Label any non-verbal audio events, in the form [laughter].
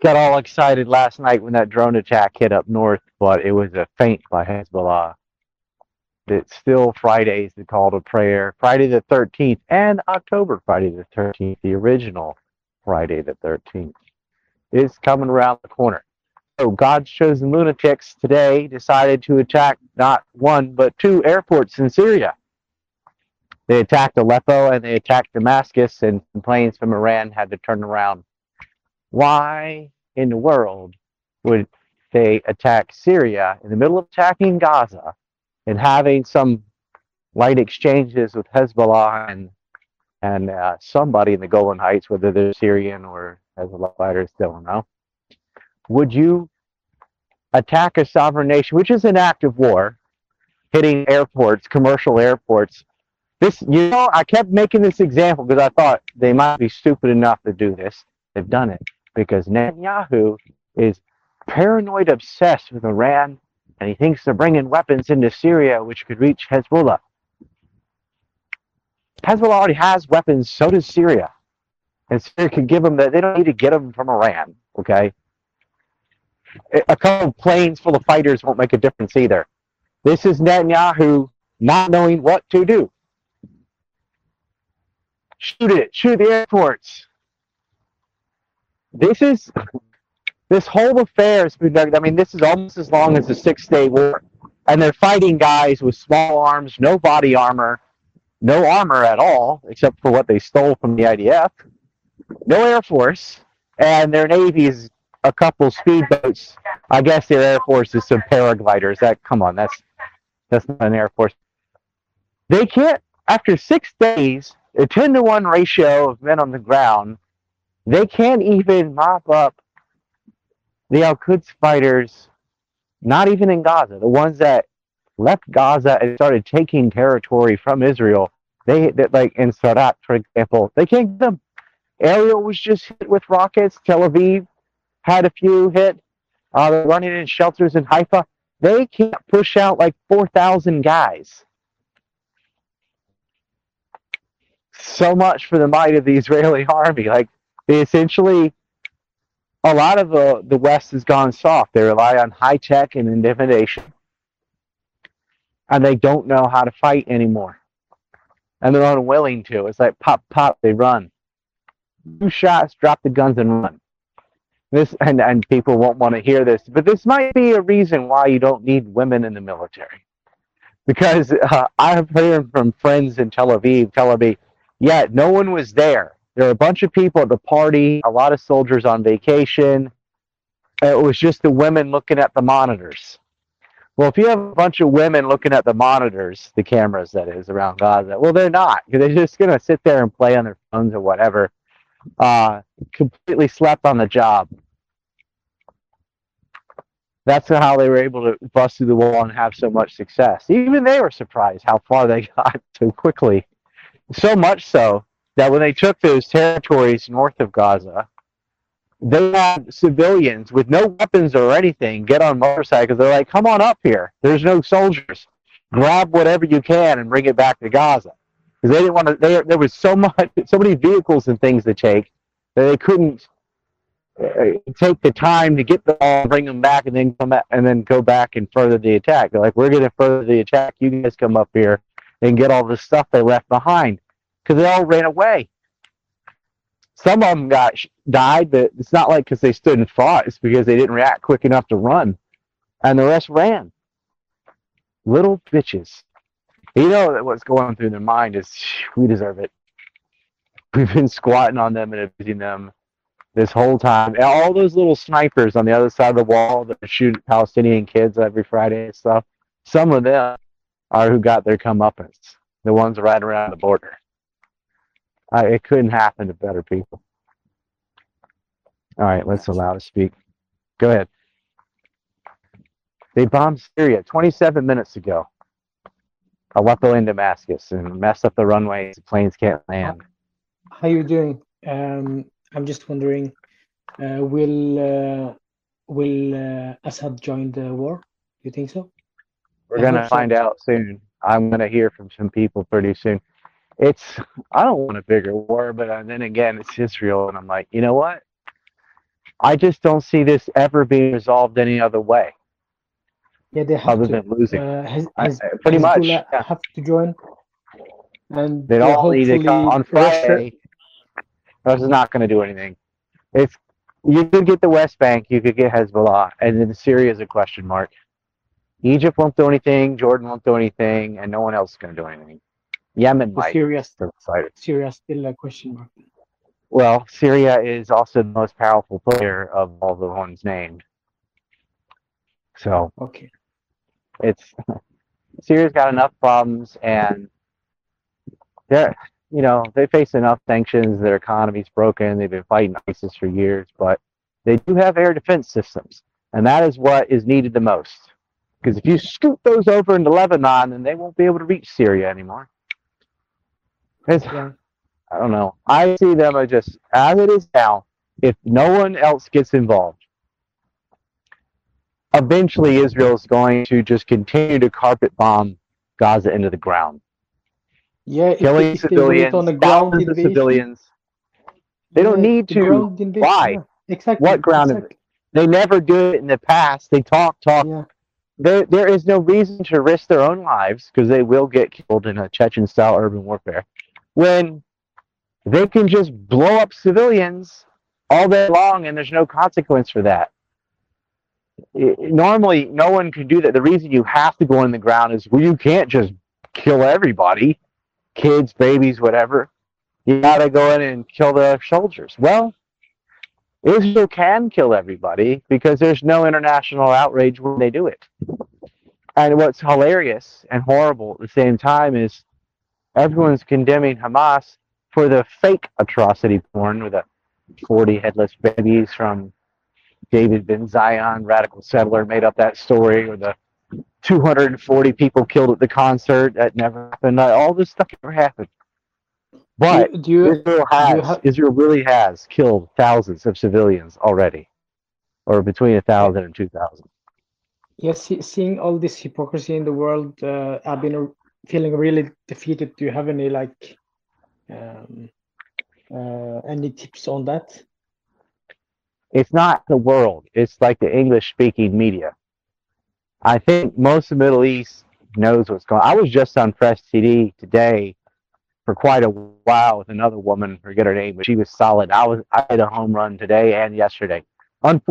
got all excited last night when that drone attack hit up north, but it was a feint by Hezbollah. It's still Friday's the call to prayer. Friday the 13th and October Friday the 13th, the original Friday the 13th, is coming around the corner. So God's chosen lunatics today decided to attack not one but two airports in Syria. They attacked Aleppo and they attacked Damascus, and planes from Iran had to turn around. Why in the world would they attack Syria in the middle of attacking Gaza and having some light exchanges with Hezbollah and and uh, somebody in the Golan Heights, whether they're Syrian or Hezbollah fighters, don't know. Would you attack a sovereign nation, which is an act of war, hitting airports, commercial airports? This, you know, I kept making this example because I thought they might be stupid enough to do this. They've done it because Netanyahu is paranoid obsessed with Iran and he thinks they're bringing weapons into Syria which could reach Hezbollah. Hezbollah already has weapons, so does Syria. And Syria can give them that. They don't need to get them from Iran, okay? A couple of planes full of fighters won't make a difference either. This is Netanyahu not knowing what to do. Shoot it, shoot the airports. This is this whole affair has been I mean, this is almost as long as the Six Day War. And they're fighting guys with small arms, no body armor, no armor at all, except for what they stole from the IDF, no Air Force, and their Navy is a couple speedboats. I guess their Air Force is some paragliders. That come on, that's that's not an Air Force. They can't after six days, a ten to one ratio of men on the ground, they can't even mop up the Al Quds fighters, not even in Gaza, the ones that left Gaza and started taking territory from Israel. They, like in Sderot, for example, they can't get them. Ariel was just hit with rockets. Tel Aviv had a few hit. Uh, they're running in shelters in Haifa. They can't push out like 4,000 guys. So much for the might of the Israeli [laughs] army. Like, they essentially a lot of the, the West has gone soft. They rely on high tech and intimidation. And they don't know how to fight anymore. And they're unwilling to. It's like pop, pop, they run. Two shots, drop the guns and run. This and, and people won't want to hear this, but this might be a reason why you don't need women in the military. Because uh, I have heard from friends in Tel Aviv, Tel Aviv, yeah, no one was there there were a bunch of people at the party, a lot of soldiers on vacation. It was just the women looking at the monitors. Well, if you have a bunch of women looking at the monitors, the cameras that is around Gaza, well, they're not. [laughs] They're just going to sit there and play on their phones or whatever. Uh, completely slept on the job. That's how they were able to bust through the wall and have so much success. Even they were surprised how far they [laughs] got so quickly. So much so that when they took those territories north of Gaza, they had civilians with no weapons or anything get on motorcycles. They're like, come on up here. There's no soldiers. Grab whatever you can and bring it back to Gaza. Because they didn't want to, they, there was so much, so many vehicles and things to take that they couldn't uh, take the time to get them all, bring them back, and then come back, and then go back and further the attack. They're like, we're going to further the attack. You guys come up here and get all the stuff they left behind because they all ran away. Some of them got died, but it's not like because they stood and fought. It's because they didn't react quick enough to run, and the rest ran. Little bitches. You know that what's going through their mind is we deserve it. [laughs] We've been squatting on them and abusing them this whole time. And all those little snipers on the other side of the wall that shoot Palestinian kids every Friday and stuff. Some of them are who got their comeuppance. The ones right around the border. I, it couldn't happen to better people. All right, let's allow to speak. Go ahead. They bombed Syria 27 minutes ago. A Aleppo and Damascus and messed up the runways. The planes can't land. How you doing? Um, I'm just wondering, uh, will uh, will uh, Assad join the war? Do you think so? We're gonna find so. out soon. I'm gonna hear from some people pretty soon it's I don't want a bigger war, but uh, then again, it's Israel, and I'm like, you know what? I just don't see this ever being resolved any other way Yeah, they have other to. than losing. Uh, has, I- has, I- pretty much. Yeah. have to join. And They all need to come on Russia- Friday. This is not going to do anything. If you could get the West Bank, you could get Hezbollah, and then Syria is a question mark. Egypt won't do anything, Jordan won't do anything, and no one else is going to do anything. Yemen might. Syria. Syria still a question mark. Well, Syria is also the most powerful player of all the ones named. So Okay. it's [laughs] Syria's got enough problems, and they're you know they face enough sanctions. Their economy's broken. They've been fighting ISIS for years, but they do have air defense systems, and that is what is needed the most. Because if you scoot those over into Lebanon, then they won't be able to reach Syria anymore. It's, Yeah. I don't know. I see them as just as it is now. If no one else gets involved, eventually Israel is going to just continue to carpet bomb Gaza into the ground, Yeah, killing if they do it civilians, on a ground thousands of civilians. They don't need the to. Why? Exactly. What ground exactly. They never do it in the past. They talk, talk. Yeah. There, there is no reason to risk their own lives because they will get killed in a Chechen-style urban warfare. When they can just blow up civilians all day long and there's no consequence for that. I- normally, no one can do that. The reason you have to go in the ground is well, you can't just kill everybody, kids, babies, whatever. You got to go in and kill the soldiers. Well, Israel can kill everybody because there's no international outrage when they do it. And what's hilarious and horrible at the same time is everyone's condemning Hamas for the fake atrocity porn with the 40 headless babies from David Ben Zion, radical settler, made up that story, or the 240 people killed at the concert that never happened. All this stuff never happened. But do, you Israel has ha- Israel really has killed thousands of civilians already, or between a thousand and two thousand. Yes, seeing all this hypocrisy in the world, uh, I've been feeling really defeated. Do you have any like um, uh, any tips on that? It's not the world; it's like the English-speaking media. I think most of the Middle East knows what's going. on. I was just on Press TV today for quite a while with another woman. Forget her name, but she was solid. I was I had a home run today and yesterday. Unfortunately.